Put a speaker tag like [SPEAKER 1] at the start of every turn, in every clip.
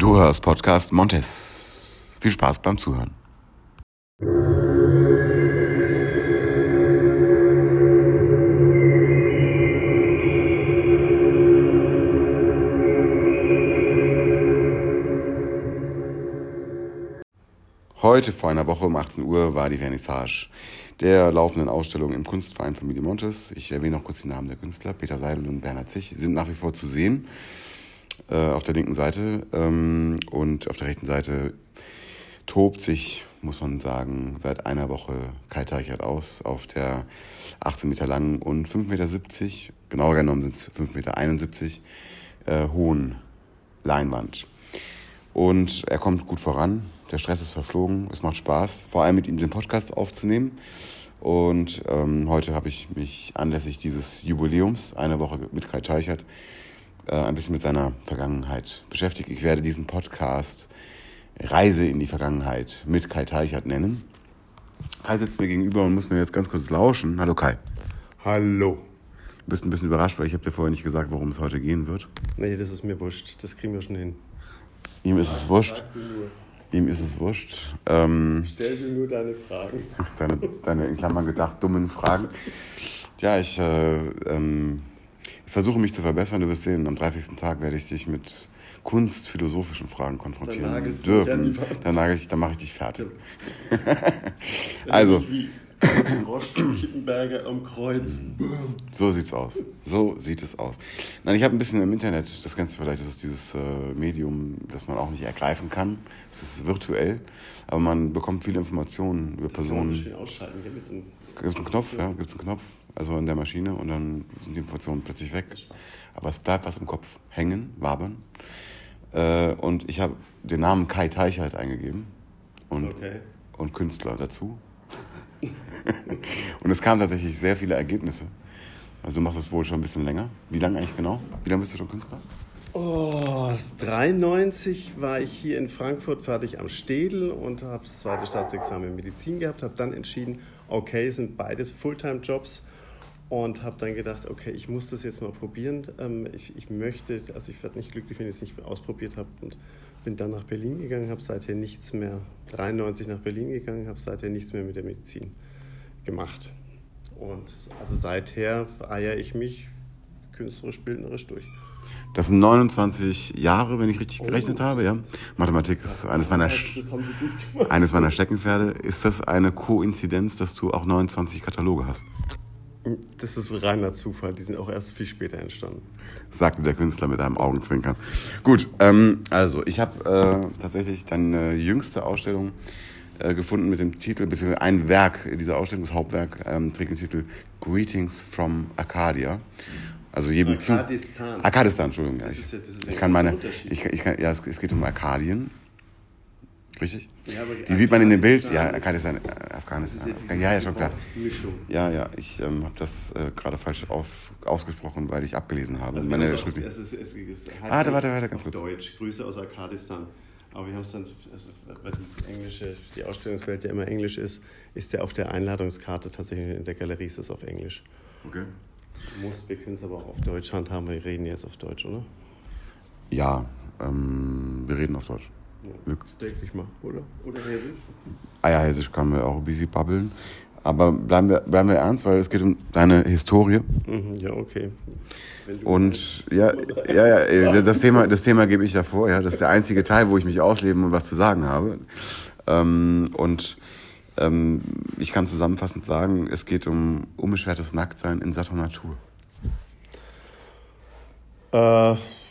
[SPEAKER 1] Du hörst Podcast Montes. Viel Spaß beim Zuhören. Heute vor einer Woche um 18 Uhr war die Vernissage der laufenden Ausstellung im Kunstverein Familie Montes. Ich erwähne noch kurz die Namen der Künstler. Peter Seidel und Bernhard Zich sind nach wie vor zu sehen äh, auf der linken Seite. Ähm, und auf der rechten Seite tobt sich, muss man sagen, seit einer Woche Kai Teichert aus auf der 18 Meter langen und 5,70 Meter, genauer genommen sind es 5,71 Meter, äh, hohen Leinwand. Und er kommt gut voran. Der Stress ist verflogen. Es macht Spaß, vor allem mit ihm den Podcast aufzunehmen. Und ähm, heute habe ich mich anlässlich dieses Jubiläums, eine Woche mit Kai Teichert, äh, ein bisschen mit seiner Vergangenheit beschäftigt. Ich werde diesen Podcast Reise in die Vergangenheit mit Kai Teichert nennen. Kai sitzt mir gegenüber und muss mir jetzt ganz kurz lauschen. Hallo Kai.
[SPEAKER 2] Hallo.
[SPEAKER 1] Du bist ein bisschen überrascht, weil ich habe dir vorher nicht gesagt, worum es heute gehen wird.
[SPEAKER 2] Nee, das ist mir wurscht. Das kriegen wir schon hin.
[SPEAKER 1] Ihm ist es wurscht. Ihm ist es wurscht. Ähm,
[SPEAKER 2] Stell dir nur deine Fragen.
[SPEAKER 1] deine, deine in Klammern gedacht dummen Fragen. Ja, ich, äh, ähm, ich versuche mich zu verbessern. Du wirst sehen, am 30. Tag werde ich dich mit kunstphilosophischen Fragen konfrontieren
[SPEAKER 2] Dann
[SPEAKER 1] dürfen. Dann nagel ich, dann mache ich dich fertig. also,
[SPEAKER 2] Wie Roche von Kittenberger am Kreuz.
[SPEAKER 1] So sieht's aus. So sieht es aus. Nein, ich habe ein bisschen im Internet, das kennst du vielleicht, das ist dieses äh, Medium, das man auch nicht ergreifen kann. Es ist virtuell, aber man bekommt viele Informationen über
[SPEAKER 2] Das kann man so
[SPEAKER 1] Personen.
[SPEAKER 2] schön ausschalten. Einen
[SPEAKER 1] Gibt es einen Knopf, ja, gibt es einen Knopf, also in der Maschine und dann sind die Informationen plötzlich weg. Aber es bleibt was im Kopf hängen, wabern. Äh, und ich habe den Namen Kai Teichert eingegeben und,
[SPEAKER 2] Okay.
[SPEAKER 1] und Künstler dazu. und es kamen tatsächlich sehr viele Ergebnisse. Also du machst es wohl schon ein bisschen länger. Wie lange eigentlich genau? Wie lange bist du schon Künstler?
[SPEAKER 2] Oh, 93 war ich hier in Frankfurt fertig am Städel und habe das zweite Staatsexamen in Medizin gehabt. Habe dann entschieden, okay, sind beides Fulltime-Jobs und habe dann gedacht, okay, ich muss das jetzt mal probieren. Ähm, ich, ich möchte, also ich werde nicht glücklich, wenn ich es nicht ausprobiert habe und bin dann nach Berlin gegangen, habe seither nichts mehr, 93 nach Berlin gegangen, habe seither nichts mehr mit der Medizin gemacht. Und also seither eier ich mich künstlerisch-bildnerisch durch.
[SPEAKER 1] Das sind 29 Jahre, wenn ich richtig gerechnet habe. Ja. Mathematik ist eines meiner, eines meiner Steckenpferde. Ist das eine Koinzidenz, dass du auch 29 Kataloge hast?
[SPEAKER 2] Das ist reiner Zufall, die sind auch erst viel später entstanden.
[SPEAKER 1] sagte der Künstler mit einem Augenzwinkern. Gut, ähm, also ich habe äh, tatsächlich deine jüngste Ausstellung äh, gefunden mit dem Titel, beziehungsweise ein Werk dieser Ausstellung, das Hauptwerk, ähm, trägt den Titel Greetings from Arcadia. Also jedem zu-
[SPEAKER 2] Arkadistan.
[SPEAKER 1] Arkadistan, Entschuldigung. Ja,
[SPEAKER 2] Das
[SPEAKER 1] ich,
[SPEAKER 2] ist ja- das ist ja
[SPEAKER 1] ich kann meine, ich, ich kann, ja, es, es geht um Arkadien. Richtig?
[SPEAKER 2] Ja, aber
[SPEAKER 1] die sieht man in dem Bild. Ja,
[SPEAKER 2] Arkadistan,
[SPEAKER 1] äh,
[SPEAKER 2] Das
[SPEAKER 1] Afghanistan.
[SPEAKER 2] ist ja,
[SPEAKER 1] Ja, ja, schon klar.
[SPEAKER 2] Mischung.
[SPEAKER 1] Ja, ja, ich ähm, habe das äh, gerade falsch auf, ausgesprochen, weil ich abgelesen habe.
[SPEAKER 2] Also
[SPEAKER 1] Meine
[SPEAKER 2] auch- es ist, es ist,
[SPEAKER 1] Warte,
[SPEAKER 2] nicht
[SPEAKER 1] warte, warte, ganz
[SPEAKER 2] auf
[SPEAKER 1] kurz.
[SPEAKER 2] Deutsch. Grüße aus Arkadistan. Aber wir haben es dann, also, weil die englische, die Ausstellungswelt ja immer Englisch ist, ist ja auf der Einladungskarte tatsächlich in der Galerie ist das auf Englisch.
[SPEAKER 1] Okay.
[SPEAKER 2] Muss, wir können es aber auch auf Deutsch handhaben, wir reden jetzt auf Deutsch, oder?
[SPEAKER 1] Ja, ähm, wir reden auf Deutsch. Wir-
[SPEAKER 2] Denke ich mal, oder? Oder Hessisch?
[SPEAKER 1] Ah ja, Hessisch können wir auch ein bisschen babbeln. Aber bleiben wir, bleiben wir ernst, weil es geht um deine Historie.
[SPEAKER 2] Mhm, ja, okay.
[SPEAKER 1] Und ja, ja, ja, äh, das Thema, das Thema gebe ich ja vor. Ja, das ist der einzige Teil, wo ich mich ausleben und was zu sagen habe. Ähm, und ähm, ich kann zusammenfassend sagen, es geht um unbeschwertes Nacktsein in satter Natur.
[SPEAKER 2] Äh,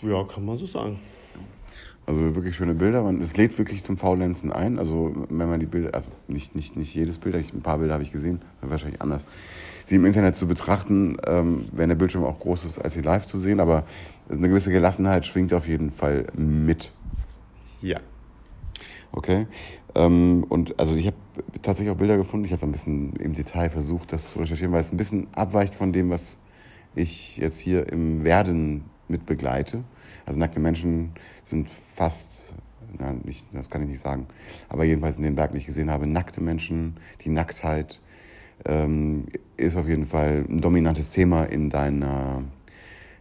[SPEAKER 2] ja, kann man so sagen.
[SPEAKER 1] Also wirklich schöne Bilder. Man, es lädt wirklich zum Faulenzen ein. Also wenn man die Bilder, also nicht, nicht, nicht jedes Bild, ich, ein paar Bilder habe ich gesehen, wahrscheinlich anders. Sie im Internet zu betrachten, ähm, wenn der Bildschirm auch groß ist, als sie live zu sehen, aber eine gewisse Gelassenheit schwingt auf jeden Fall mit.
[SPEAKER 2] Ja.
[SPEAKER 1] Okay. Ähm, und also ich habe tatsächlich auch Bilder gefunden. Ich habe ein bisschen im Detail versucht, das zu recherchieren, weil es ein bisschen abweicht von dem, was ich jetzt hier im Werden mit begleite. Also nackte Menschen sind fast, nein, nicht, das kann ich nicht sagen, aber jedenfalls in den ich gesehen habe, nackte Menschen, die Nacktheit ähm, ist auf jeden Fall ein dominantes Thema in deiner,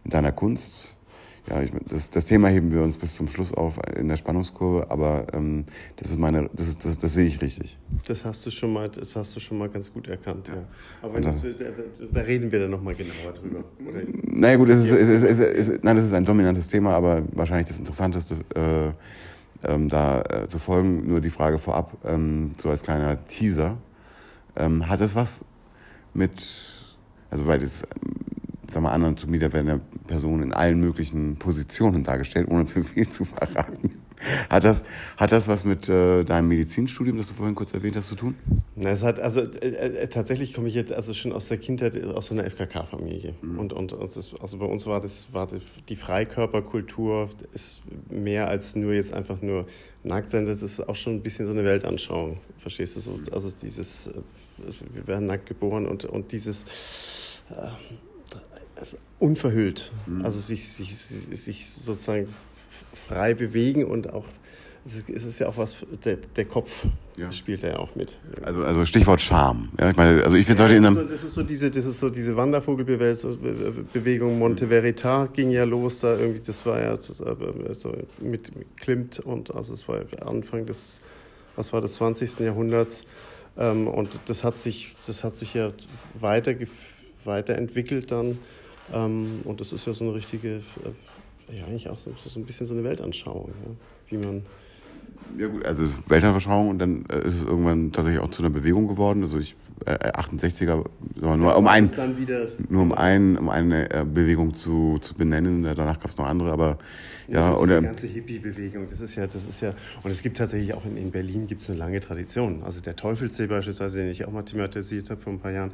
[SPEAKER 1] in deiner Kunst. Ja, ich, das, das Thema heben wir uns bis zum Schluss auf in der Spannungskurve, aber ähm, das ist meine, das, ist, das, das sehe ich richtig.
[SPEAKER 2] Das hast du schon mal, das hast du schon mal ganz gut erkannt, ja. Aber das, da, da, reden wir dann nochmal genauer drüber. Oder?
[SPEAKER 1] Naja gut, es ist, es, ist, es, ist, nein, das ist ein dominantes Thema, aber wahrscheinlich das Interessanteste. Äh, ähm, da äh, zu folgen. Nur die Frage vorab, ähm, so als kleiner Teaser. Ähm, hat es was mit, also weil das sag mal, anderen zu mir, da werden ja Personen in allen möglichen Positionen dargestellt, ohne zu viel zu verraten. Hat das, hat das was mit äh, deinem Medizinstudium, das du vorhin kurz erwähnt hast, zu tun?
[SPEAKER 2] Na, es hat, also äh, äh tatsächlich komme ich jetzt also schon aus der Kindheit aus so einer FKK-Familie. Mhm. Und, und, und das, also bei uns war das, war das, die Freikörperkultur ist mehr als nur jetzt einfach nur nackt sein, das ist auch schon ein bisschen so eine Weltanschauung. Verstehst du so? Also dieses, äh, wir werden nackt geboren und, und dieses. Äh, unverhüllt. Mhm. Also sich, sich, sich sozusagen frei bewegen und auch, es ist ja auch was, der, der Kopf ja. spielt ja auch mit.
[SPEAKER 1] Also, also Stichwort Scham. Ja, ich meine, also ich bin ja, heute in
[SPEAKER 2] einem. Das ist so diese, das ist so diese Wandervogelbewegung. Monte Verita ging ja los da irgendwie, das war ja das, also mit Klimt und also es war Anfang des, was war das, 20. Jahrhunderts. Ähm, und das hat sich, das hat sich ja weiter, weiterentwickelt dann. Ähm, und das ist ja so eine richtige, äh, ja eigentlich auch so, so ein bisschen so eine Weltanschauung, ja? wie man
[SPEAKER 1] ja gut, also es ist Weltanschauung und dann äh, ist es irgendwann tatsächlich auch zu einer Bewegung geworden. Also ich äh, 68er, nur ja, um ein, nur um ein, um eine äh, Bewegung zu, zu benennen. Danach gab es noch andere, aber ja.
[SPEAKER 2] Und die ganze Hippie-Bewegung, das ist ja, das ist ja, und es gibt tatsächlich auch in, in Berlin gibt es eine lange Tradition. Also der Teufelsee beispielsweise, den ich auch mal thematisiert habe vor ein paar Jahren,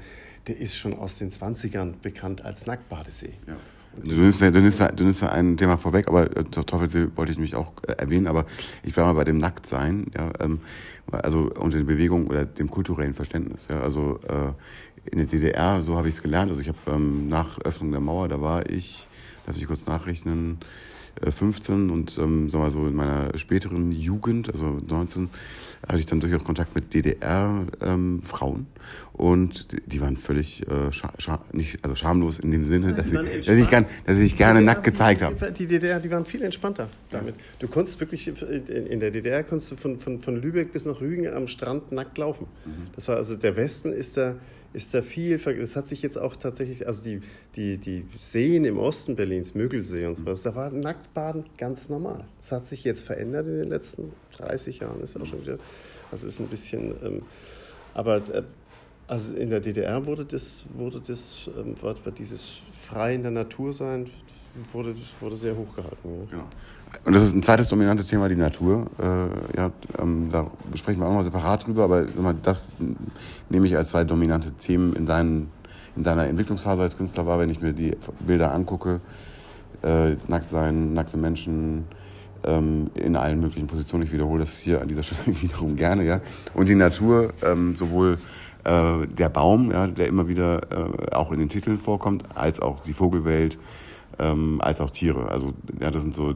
[SPEAKER 2] der ist schon aus den 20ern bekannt als Nacktbadesee. Ja.
[SPEAKER 1] Du nimmst, ja, du, nimmst ja, du nimmst ja ein Thema vorweg, aber äh, Teufelsee wollte ich mich auch äh, erwähnen, aber ich bleibe mal bei dem Nacktsein, ja, ähm, also unter der Bewegung oder dem kulturellen Verständnis. Ja, also äh, in der DDR, so habe ich es gelernt, also ich habe ähm, nach Öffnung der Mauer, da war ich, lass mich kurz nachrechnen, 15 und ähm, sag mal so in meiner späteren Jugend, also 19, hatte ich dann durchaus Kontakt mit DDR-Frauen ähm, und die waren völlig äh, scha scha nicht, also schamlos in dem Sinne, dass, ich, dass, ich gern, dass ich gerne DDR, nackt gezeigt habe.
[SPEAKER 2] Die DDR, die waren viel entspannter damit. Du konntest wirklich in der DDR konntest du von, von, von Lübeck bis nach Rügen am Strand nackt laufen. Mhm. Das war also der Westen ist da ist da viel, das hat sich jetzt auch tatsächlich, also die, die, die Seen im Osten Berlins, Mögelsee und so was, da war Nacktbaden ganz normal. Das hat sich jetzt verändert in den letzten 30 Jahren, ist auch schon wieder, also ist ein bisschen, ähm, aber äh, also in der DDR wurde das, wurde das, ähm, war, dieses frei in der Natur sein, wurde, wurde sehr hochgehalten. Ja.
[SPEAKER 1] Genau. Und das ist ein zweites dominantes Thema, die Natur. Äh, ja, ähm, da sprechen wir auch noch mal separat drüber, aber mal, das nehme ich als zwei dominante Themen in, deinen, in deiner Entwicklungsphase als Künstler wahr, wenn ich mir die Bilder angucke. Äh, nackt sein, nackte Menschen ähm, in allen möglichen Positionen. Ich wiederhole das hier an dieser Stelle wiederum gerne. Ja. Und die Natur, ähm, sowohl äh, der Baum, ja, der immer wieder äh, auch in den Titeln vorkommt, als auch die Vogelwelt, ähm, als auch Tiere. Also ja, das sind so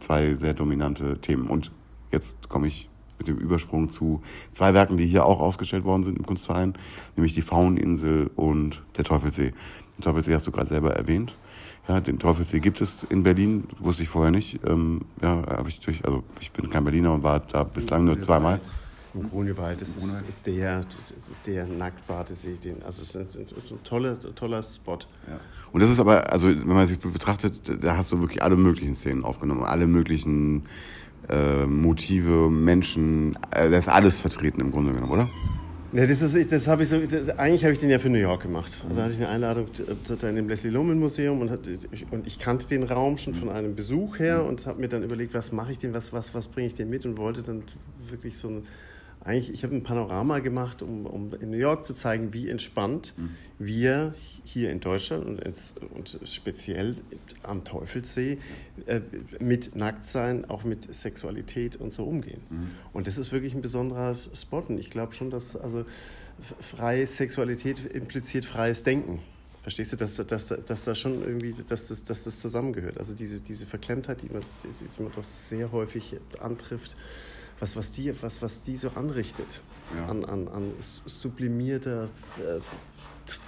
[SPEAKER 1] zwei sehr dominante Themen. Und jetzt komme ich mit dem Übersprung zu zwei Werken, die hier auch ausgestellt worden sind im Kunstverein, nämlich die Fauninsel und der Teufelsee. Den Teufelsee hast du gerade selber erwähnt. Ja, den Teufelsee gibt es in Berlin, wusste ich vorher nicht. Ähm, ja, habe ich durch, also ich bin kein Berliner und war da bislang nur zweimal.
[SPEAKER 2] Im Grunewald, das ist der, der Nacktbadesee, den, also es ist ein, ein toller, toller Spot.
[SPEAKER 1] Ja. Und das ist aber, also wenn man sich betrachtet, da hast du wirklich alle möglichen Szenen aufgenommen, alle möglichen äh, Motive, Menschen, äh, da ist alles vertreten im Grunde genommen, oder?
[SPEAKER 2] Ja, das ist, das habe ich so, das, eigentlich habe ich den ja für New York gemacht. Also hatte ich eine Einladung in dem Leslie Lohman Museum und, hat, und ich kannte den Raum schon von einem Besuch her und habe mir dann überlegt, was mache ich denn, was, was, was bringe ich denn mit und wollte dann wirklich so ein eigentlich, ich habe ein Panorama gemacht, um, um, in New York zu zeigen, wie entspannt mhm. wir hier in Deutschland und, ins, und speziell am Teufelssee äh, mit Nacktsein, auch mit Sexualität und so umgehen. Mhm. Und das ist wirklich ein besonderer Spot. Und ich glaube schon, dass also freie Sexualität impliziert freies Denken. Verstehst du, dass, dass, dass da schon irgendwie, dass das, dass das zusammengehört? Also diese, diese Verklemmtheit, die man, die man doch sehr häufig antrifft, was, was, die, was, was die so anrichtet ja. an, an, an sublimierter äh,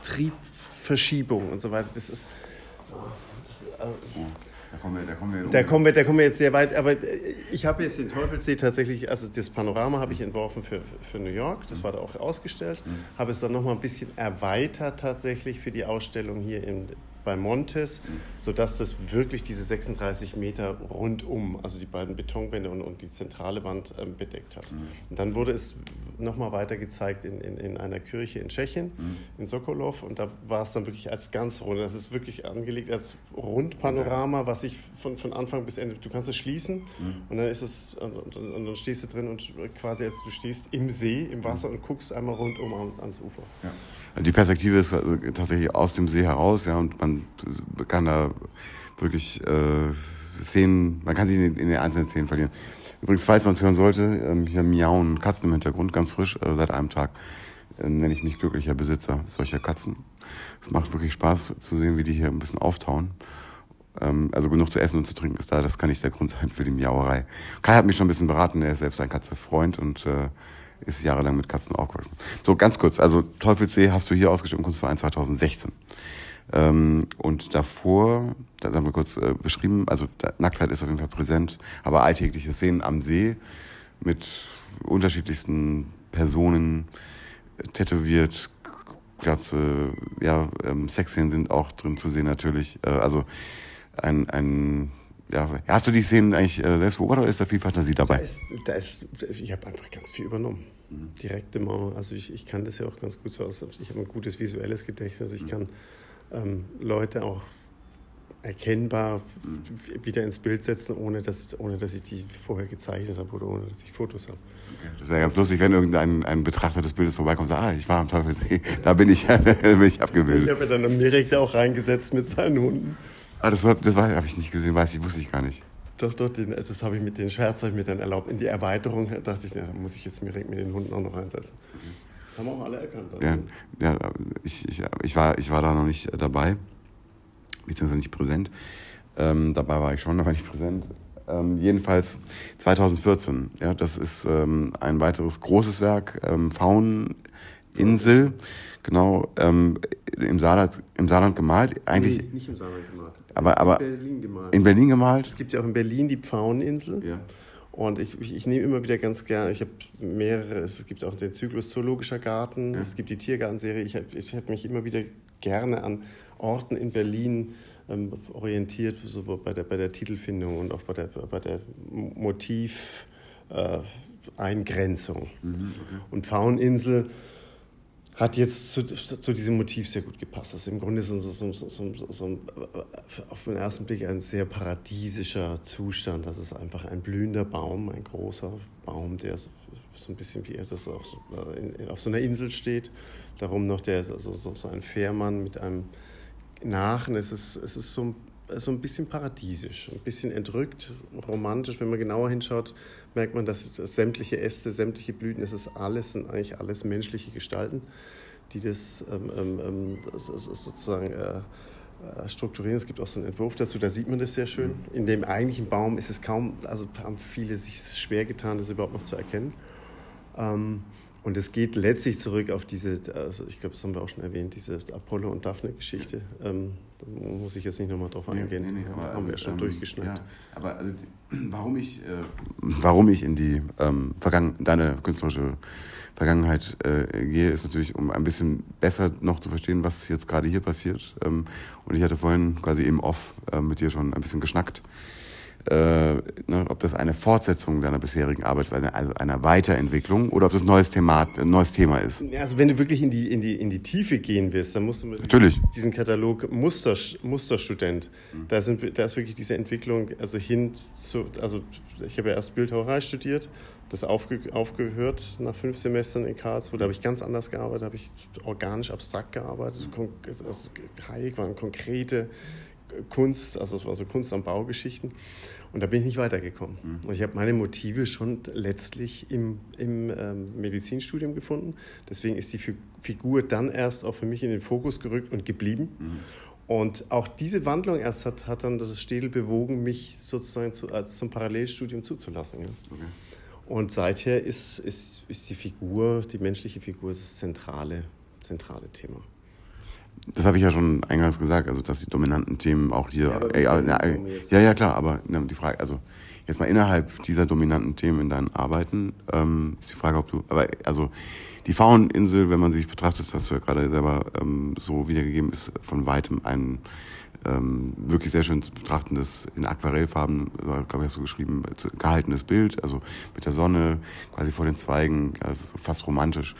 [SPEAKER 2] Triebverschiebung und so weiter. Das ist. Oh, das, äh, Da kommen wir, da kommen wir, da kommen wir, da kommen wir jetzt sehr weit. Aber ich habe jetzt den Teufelssee tatsächlich, also das Panorama habe ich entworfen für, für New York. Das war da auch ausgestellt. Mhm. Habe es dann noch mal ein bisschen erweitert tatsächlich für die Ausstellung hier in, bei Montes, sodass das wirklich diese 36 Meter rundum, also die beiden Betonwände und, und die zentrale Wand ähm, bedeckt hat. Mhm. Und dann wurde es nochmal weiter gezeigt in, in, in, einer Kirche in Tschechien, mhm. in Sokolov, und da war es dann wirklich als ganz rund. Das ist wirklich angelegt als Rundpanorama, was ich von, von Anfang bis Ende, du kannst es schließen mhm. und dann ist es, und, und, und, dann stehst du drin und quasi als du stehst im See, im Wasser und guckst einmal rundum ans Ufer.
[SPEAKER 1] Ja. Die Perspektive ist äh, tatsächlich aus dem See heraus, ja, und man kann da wirklich äh, Szenen, man kann sich in, in den einzelnen Szenen verlieren. Übrigens, falls man es hören sollte, ähm, hier miauen Katzen im Hintergrund, ganz frisch, äh, seit einem Tag. Äh, nenne ich mich glücklicher Besitzer solcher Katzen. Es macht wirklich Spaß zu sehen, wie die hier ein bisschen auftauen. Ähm, also genug zu essen und zu trinken ist da, das kann nicht der Grund sein für die Miauerei. Kai hat mich schon ein bisschen beraten, er ist selbst ein Katzefreund und äh, ist jahrelang mit Katzen aufgewachsen. So, ganz kurz, also Teufelssee hast du hier ausgestellt im Kunstverein 2016. Ähm, und davor, da haben wir kurz äh, beschrieben, also Nacktheit ist auf jeden Fall präsent, aber alltägliche Szenen am See mit unterschiedlichsten Personen, tätowiert, Glatze, ja, ähm, Sexszenen sind auch drin zu sehen natürlich. Äh, also ein, ein ja, hast du die Szenen eigentlich äh, selbst beobachtet oder ist da viel Fantasie dabei? Da
[SPEAKER 2] ist, da ist, ich habe einfach ganz viel übernommen. Mhm. Direkt immer. Also ich, ich kann das ja auch ganz gut so aus. Ich habe ein gutes visuelles Gedächtnis. Ich mhm. kann ähm, Leute auch erkennbar mhm. wieder ins Bild setzen, ohne dass, ohne dass ich die vorher gezeichnet habe oder ohne dass ich Fotos habe.
[SPEAKER 1] Okay. Das wäre ganz lustig, wenn irgendein ein Betrachter des Bildes vorbeikommt und sagt, ah, ich war am Teufelsee, da bin ich, bin ich abgebildet.
[SPEAKER 2] Ich habe ja dann Mirek da auch reingesetzt mit seinen Hunden.
[SPEAKER 1] Ah, das, war, das war, habe ich nicht gesehen, weiß ich, wusste ich gar nicht.
[SPEAKER 2] Doch, doch, den, das habe ich mit den Scherz habe ich mir dann erlaubt. In die Erweiterung dachte ich, ja, da muss ich jetzt direkt mit den Hunden auch noch einsetzen. Das haben auch alle erkannt.
[SPEAKER 1] Ja, ja ich, ich, ich, war, ich war da noch nicht dabei, beziehungsweise nicht präsent. Ähm, dabei war ich schon, aber nicht präsent. Ähm, jedenfalls 2014, ja, das ist ähm, ein weiteres großes Werk, ähm, Fauninsel, genau, ähm, im, Saarland, im Saarland gemalt. Eigentlich, nee, nicht im Saarland gemalt. Aber, aber in Berlin gemalt. In Berlin gemalt?
[SPEAKER 2] Es gibt ja auch in Berlin die Pfaueninsel. Ja. Und ich, ich, ich, nehme immer wieder ganz gerne, ich habe mehrere, es gibt auch den Zyklus Zoologischer Garten, ja. es gibt die Tiergartenserie. Ich habe ich hab mich immer wieder gerne an Orten in Berlin ähm, orientiert, so bei der, bei der Titelfindung und auch bei der, bei der Motiveingrenzung. Äh, mhm, okay. Und Pfaueninsel hat jetzt zu, zu, diesem Motiv sehr gut gepasst. Das ist im Grunde so, so, so, so, auf den ersten Blick ein sehr paradiesischer Zustand. Das ist einfach ein blühender Baum, ein großer Baum, der so, ein bisschen wie er das auf, auf so einer Insel steht. Darum noch der, so, so, ein Fährmann mit einem Nachen. Es ist, es ist so, so ein bisschen paradiesisch, ein bisschen entrückt, romantisch. Wenn man genauer hinschaut, merkt man, dass sämtliche Äste, sämtliche Blüten, es ist alles, sind eigentlich alles menschliche Gestalten, die das, ähm, ähm, ähm das, das sozusagen äh, äh, strukturieren. Es gibt auch so einen Entwurf dazu, da sieht man das sehr schön. In dem eigentlichen Baum ist es kaum, also haben viele sich schwer getan, das überhaupt noch zu erkennen. Ähm, und es geht letztlich zurück auf diese, also ich glaube, das haben wir auch schon erwähnt, diese Apollo- und Daphne-Geschichte. Ähm, da muss ich jetzt nicht nochmal drauf eingehen. Nee, nee, nee, aber, haben wir ja schon ähm, durchgeschnitten. Ja,
[SPEAKER 1] aber also, warum, ich, äh, warum ich in die ähm, Vergangen deine künstlerische Vergangenheit äh, gehe, ist natürlich, um ein bisschen besser noch zu verstehen, was jetzt gerade hier passiert. Ähm, und ich hatte vorhin quasi eben off äh, mit dir schon ein bisschen geschnackt äh, ne, ob das eine Fortsetzung deiner bisherigen Arbeit ist, eine, also eine Weiterentwicklung oder ob das ein neues Thema, ein neues Thema ist.
[SPEAKER 2] Also wenn du wirklich in die, in die, in die Tiefe gehen willst, dann musst du mit
[SPEAKER 1] Natürlich.
[SPEAKER 2] diesen Katalog Muster, Musterstudent, mhm. da, sind, da ist wirklich diese Entwicklung, also hin zu, also ich habe ja erst Bildhauerei studiert, das aufge, aufgehört nach fünf Semestern in Karlsruhe. Da habe ich ganz anders gearbeitet, habe ich organisch abstrakt gearbeitet. Also Hayek waren konkrete Kunst, also es war so Kunst am Baugeschichten. Und da bin ich nicht weitergekommen. Mhm. Und ich habe meine Motive schon letztlich im, im ähm, Medizinstudium gefunden. Deswegen ist die Figur dann erst auch für mich in den Fokus gerückt und geblieben. Mhm. Und auch diese Wandlung erst hat, hat dann das Städel bewogen, mich sozusagen zu, als zum Parallelstudium zuzulassen. Ja. Okay. Und seither ist, ist, ist die Figur, die menschliche Figur, das zentrale, zentrale Thema.
[SPEAKER 1] Das habe ich ja schon eingangs gesagt, also dass die dominanten Themen auch hier. Ja, äh, ja, ja, klar, aber ne, die Frage, also jetzt mal innerhalb dieser dominanten Themen in deinen Arbeiten, ähm, ist die Frage, ob du, aber also die Fauninsel, wenn man sich betrachtet, hast du ja gerade selber ähm, so wiedergegeben, ist von weitem ein ähm, wirklich sehr schön zu betrachtendes, in Aquarellfarben, glaube ich, hast du geschrieben, gehaltenes Bild, also mit der Sonne quasi vor den Zweigen, ist fast romantisch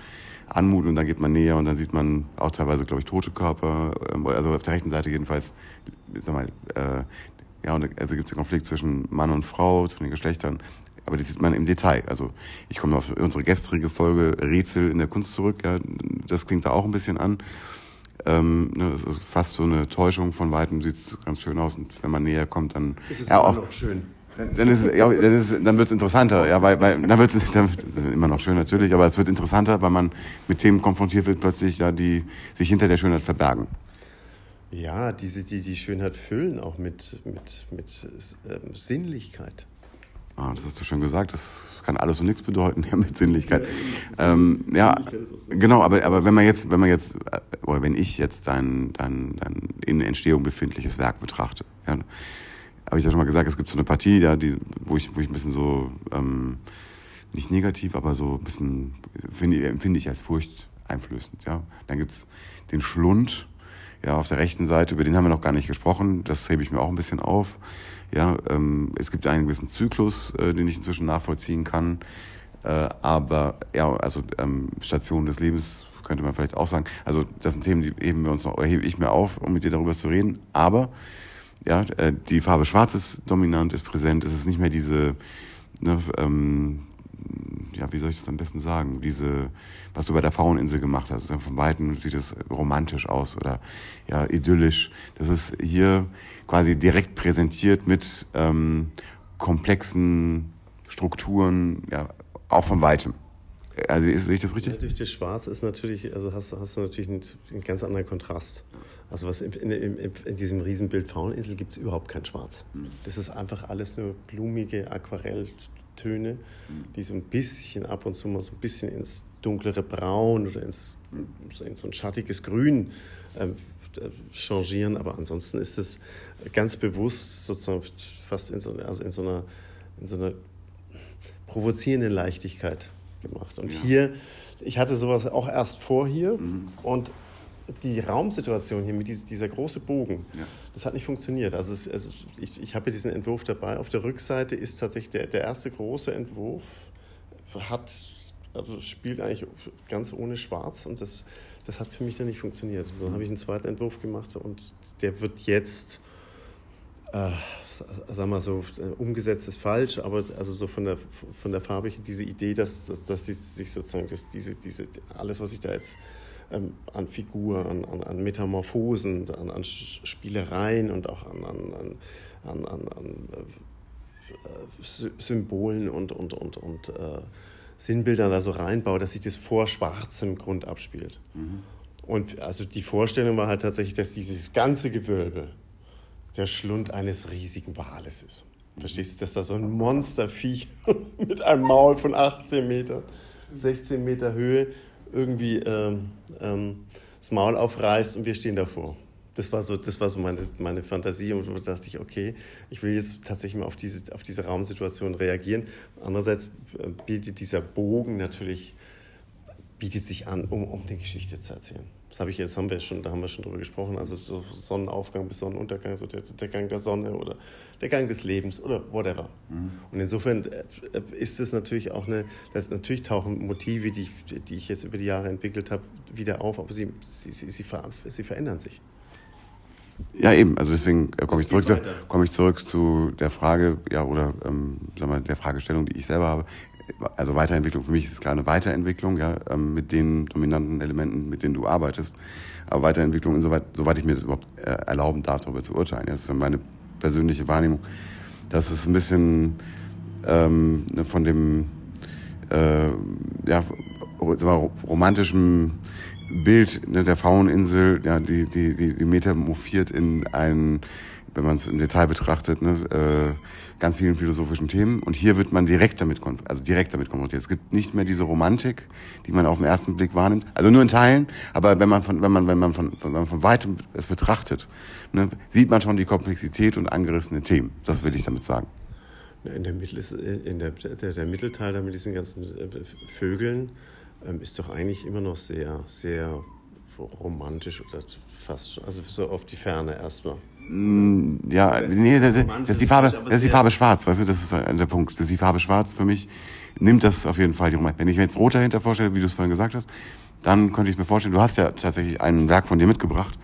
[SPEAKER 1] anmuten und dann geht man näher und dann sieht man auch teilweise, glaube ich, tote Körper, ähm, also auf der rechten Seite jedenfalls, sag mal, äh, ja, und also gibt es den Konflikt zwischen Mann und Frau, zwischen den Geschlechtern, aber das sieht man im Detail. Also ich komme auf unsere gestrige Folge Rätsel in der Kunst zurück, ja, das klingt da auch ein bisschen an. Ähm, ne, das ist fast so eine Täuschung von weitem, sieht es ganz schön aus und wenn man näher kommt, dann
[SPEAKER 2] ist ja auch noch schön.
[SPEAKER 1] Dann ist, ja, dann, ist, dann wird es interessanter, ja, weil, weil dann wird es immer noch schön natürlich, aber es wird interessanter, weil man mit Themen konfrontiert wird, plötzlich ja, die sich hinter der Schönheit verbergen.
[SPEAKER 2] Ja, diese, die die Schönheit füllen auch mit, mit, mit äh, Sinnlichkeit.
[SPEAKER 1] Ah, das hast du schon gesagt, das kann alles und nichts bedeuten ja, mit Sinnlichkeit. Ja, ähm, ja genau, aber, aber wenn man jetzt, wenn man jetzt, äh, oder wenn ich jetzt dein, dein, dein in Entstehung befindliches Werk betrachte, ja, habe ich ja schon mal gesagt, es gibt so eine Partie, ja, die, wo ich, wo ich ein bisschen so, ähm, nicht negativ, aber so ein bisschen, finde, empfinde ich als furchteinflößend, ja. Dann gibt's den Schlund, ja, auf der rechten Seite, über den haben wir noch gar nicht gesprochen, das hebe ich mir auch ein bisschen auf. Ja, ähm, es gibt einen gewissen Zyklus, äh, den ich inzwischen nachvollziehen kann. Äh, aber ja, also ähm, Station des Lebens könnte man vielleicht auch sagen. Also das sind Themen, die heben wir uns noch, hebe ich mir auf, um mit dir darüber zu reden. Aber ja, äh, die Farbe Schwarz ist dominant, ist präsent. Es ist nicht mehr diese ne, ähm, ja, wie soll ich das am besten sagen? Diese, was du bei der Fraueninsel gemacht hast. Von Weitem sieht es romantisch aus oder ja, idyllisch. Das ist hier quasi direkt präsentiert mit ähm, komplexen Strukturen, ja, auch von Weitem. Also sehe ich das richtig? Ja,
[SPEAKER 2] durch das Schwarz ist natürlich, also hast, hast du natürlich einen, einen ganz anderen Kontrast. Also was in, in, in, diesem Riesenbild Fraueninsel gibt es überhaupt kein Schwarz. Hm. Das ist einfach alles nur blumige Aquarell, Töne, die so ein bisschen ab und zu mal so ein bisschen ins dunklere Braun oder ins, in so ein schattiges Grün äh, changieren, aber ansonsten ist es ganz bewusst sozusagen fast in so, also in so, einer, in so einer provozierenden Leichtigkeit gemacht. Und ja. hier, ich hatte sowas auch erst vor hier mhm. und die Raumsituation hier mit dieser, dieser große Bogen, ja. das hat nicht funktioniert. Also, es, also ich, ich habe diesen Entwurf dabei. Auf der Rückseite ist tatsächlich der, der erste große Entwurf, hat, also spielt eigentlich ganz ohne Schwarz und das, das hat für mich dann nicht funktioniert. Dann habe ich einen zweiten Entwurf gemacht und der wird jetzt, äh, sagen wir so, umgesetzt ist falsch, aber also so von der, von der Farbe, diese Idee, dass, dass, dass sich sozusagen, dass diese, diese, alles, was ich da jetzt ähm, an Figur, an, an, an Metamorphosen, an, an, Spielereien und auch an, an, an äh, Symbolen und, und, und, und äh, Sinnbildern da so reinbaue, dass sich das vor schwarzem Grund abspielt. Mhm. Und also die Vorstellung war halt tatsächlich, dass dieses ganze Gewölbe der Schlund eines riesigen Wales ist. Verstehst du, dass da so ein Monsterviech mit einem Maul von 18 Metern, 16 Meter Höhe irgendwie ähm, ähm, das Maul aufreißt und wir stehen davor. Das war so, das war so meine, meine Fantasie und da dachte ich, okay, ich will jetzt tatsächlich mal auf diese, auf diese Raumsituation reagieren. Andererseits äh, bietet dieser Bogen natürlich, bietet sich an, um, um eine Geschichte zu erzählen. Das habe ich jetzt, haben wir schon, da haben wir schon drüber gesprochen, also so Sonnenaufgang bis Sonnenuntergang, so der, der Gang der Sonne oder der Gang des Lebens oder whatever. Mhm. Und insofern äh, ist es natürlich auch eine, das natürlich tauchen Motive, die ich, die ich jetzt über die Jahre entwickelt habe, wieder auf, aber sie, sie, sie, sie, ver, sie verändern sich.
[SPEAKER 1] Ja, eben. Also deswegen äh, komme ich, zurück ich zurück zu der Frage, ja, oder ähm, sag mal, der Fragestellung, die ich selber habe also Weiterentwicklung, für mich ist es klar eine Weiterentwicklung, ja, ähm, mit den dominanten Elementen, mit denen du arbeitest. Aber Weiterentwicklung, insoweit, soweit ich mir das überhaupt äh, erlauben darf, darüber zu urteilen. Das ist meine persönliche Wahrnehmung, dass es ein bisschen ähm, ne, von dem äh, ja, romantischen Bild ne, der Fraueninsel, ja, die, die, die, die metamorphiert in ein, wenn man es im Detail betrachtet, ne, äh, ganz vielen philosophischen Themen. Und hier wird man direkt damit, also direkt damit konfrontiert. Es gibt nicht mehr diese Romantik, die man auf den ersten Blick wahrnimmt. Also nur in Teilen, aber wenn man von, wenn man, wenn man von, wenn man von weitem es betrachtet, ne, sieht man schon die Komplexität und angerissene Themen. Das will ich damit sagen.
[SPEAKER 2] In der, Mittel in der, der, der Mittelteil da mit diesen ganzen äh, Vögeln ähm, ist doch eigentlich immer noch sehr, sehr romantisch oder fast schon, also so auf die Ferne erstmal.
[SPEAKER 1] Mm, ja, nee, das, das, ist die Farbe, das ist die Farbe schwarz, weißt du, das ist der Punkt. Das ist die Farbe schwarz für mich, nimmt das auf jeden Fall die Romantik. Wenn ich mir jetzt rot dahinter vorstelle, wie du es vorhin gesagt hast, dann könnte ich mir vorstellen, du hast ja tatsächlich ein Werk von dir mitgebracht.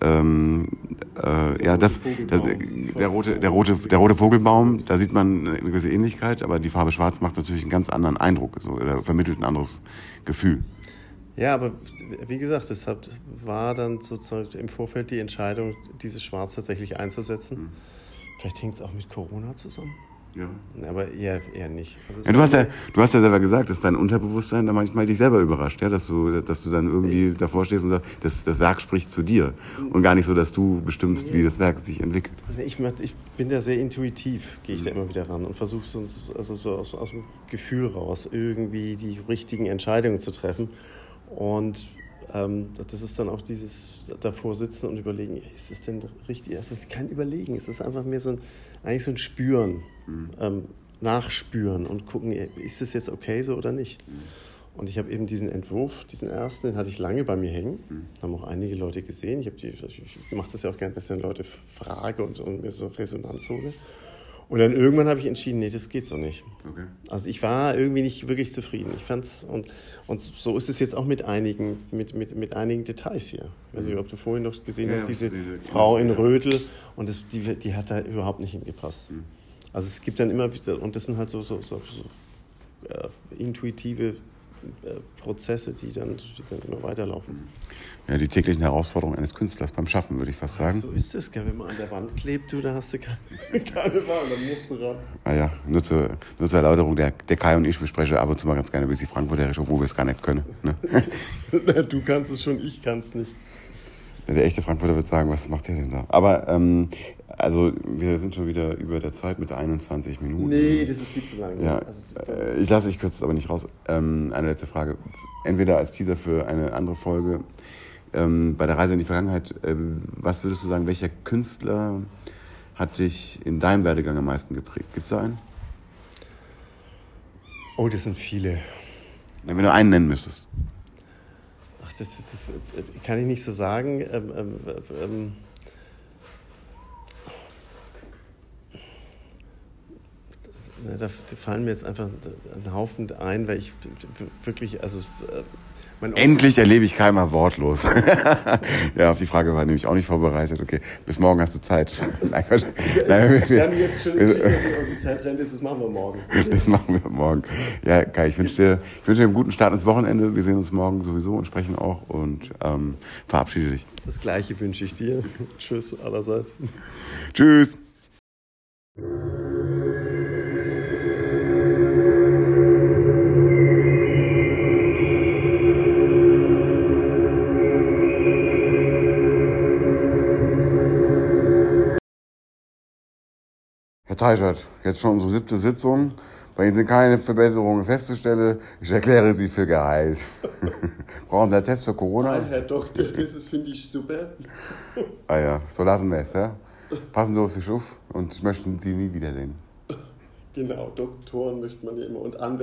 [SPEAKER 1] Ähm, äh, ja, das, das, der, rote, der, rote, der rote Vogelbaum, da sieht man eine gewisse Ähnlichkeit, aber die Farbe Schwarz macht natürlich einen ganz anderen Eindruck, so, oder vermittelt ein anderes Gefühl.
[SPEAKER 2] Ja, aber wie gesagt, deshalb war dann sozusagen im Vorfeld die Entscheidung, dieses Schwarz tatsächlich einzusetzen. Hm. Vielleicht hängt es auch mit Corona zusammen. Ja. Aber eher, eher nicht.
[SPEAKER 1] Also ja, du, hast ja, du hast ja selber gesagt, dass dein Unterbewusstsein da manchmal dich selber überrascht, ja? dass, du, dass du dann irgendwie davor stehst und sagst, das, das Werk spricht zu dir. Und gar nicht so, dass du bestimmst, wie das Werk sich entwickelt.
[SPEAKER 2] Ich, ich bin da sehr intuitiv, gehe ich da immer wieder ran und versuche so, also so aus, aus dem Gefühl raus irgendwie die richtigen Entscheidungen zu treffen. Und ähm, das ist dann auch dieses davor sitzen und überlegen, ist es denn richtig? Es ist kein Überlegen, es ist einfach mehr so ein, eigentlich so ein Spüren, mhm. ähm, Nachspüren und gucken, ist es jetzt okay so oder nicht? Mhm. Und ich habe eben diesen Entwurf, diesen ersten, den hatte ich lange bei mir hängen. Mhm. Haben auch einige Leute gesehen. Ich, die, ich mache das ja auch gerne, dass ich dann Leute frage und, und mir so Resonanz hole. Und dann irgendwann habe ich entschieden, nee, das geht so nicht. Okay. Also ich war irgendwie nicht wirklich zufrieden. Ich fand's und, und so ist es jetzt auch mit einigen, mit, mit, mit einigen Details hier. Ich weiß nicht, ob du vorhin noch gesehen ja, hast, diese, diese Frau in Rödel und das, die, die hat da überhaupt nicht hingepasst. Mhm. Also es gibt dann immer wieder, und das sind halt so, so, so, so äh, intuitive Prozesse, die dann, die dann immer weiterlaufen.
[SPEAKER 1] Ja, die täglichen Herausforderungen eines Künstlers beim Schaffen, würde ich fast sagen.
[SPEAKER 2] So ist es, wenn man an der Wand klebt, du, da hast du keine, keine Wahl, dann musst du ran.
[SPEAKER 1] Ah ja, nur zur, nur zur Erläuterung, der, der Kai und ich, wir sprechen ab und zu mal ganz gerne ein bisschen Frankfurterisch, obwohl wir es gar nicht können. Ne?
[SPEAKER 2] du kannst es schon, ich kann es nicht.
[SPEAKER 1] Der echte Frankfurter wird sagen, was macht der denn da? Aber ähm, also wir sind schon wieder über der Zeit mit 21 Minuten.
[SPEAKER 2] Nee, das ist viel zu lang.
[SPEAKER 1] Ja, also, äh, ich lasse, ich kürze es aber nicht raus. Ähm, eine letzte Frage. Entweder als Teaser für eine andere Folge. Ähm, bei der Reise in die Vergangenheit, äh, was würdest du sagen, welcher Künstler hat dich in deinem Werdegang am meisten geprägt? Gibt es da einen?
[SPEAKER 2] Oh, das sind viele.
[SPEAKER 1] Wenn du einen nennen müsstest
[SPEAKER 2] das, das, das, kann ich nicht so sagen. Ähm, ähm, ähm, da fallen mir jetzt einfach ein Haufen ein, weil ich wirklich, also äh,
[SPEAKER 1] Endlich erlebe ich keinmal wortlos. ja, auf die Frage war nämlich auch nicht vorbereitet. Okay, bis morgen hast du Zeit.
[SPEAKER 2] Nein, nein, wir, haben jetzt schon entschieden, dass die Zeit rennt das machen wir morgen.
[SPEAKER 1] Das machen wir morgen. Ja, Kai, ich wünsche dir, ich wünsche dir einen guten Start ins Wochenende. Wir sehen uns morgen sowieso und sprechen auch und ähm, verabschiede dich.
[SPEAKER 2] Das Gleiche wünsche ich dir. Tschüss allerseits.
[SPEAKER 1] Tschüss. Teichert, jetzt schon unsere siebte Sitzung. Bei Ihnen sind keine Verbesserungen festzustellen. Ich erkläre Sie für geheilt. Brauchen Sie einen Test für Corona?
[SPEAKER 2] Nein, Herr Doktor, das finde ich super.
[SPEAKER 1] ah ja, so lassen wir es, ja? Passen Sie auf sich auf und ich möchte Sie nie wiedersehen.
[SPEAKER 2] Genau, Doktoren möchte man ja immer und Anwälte.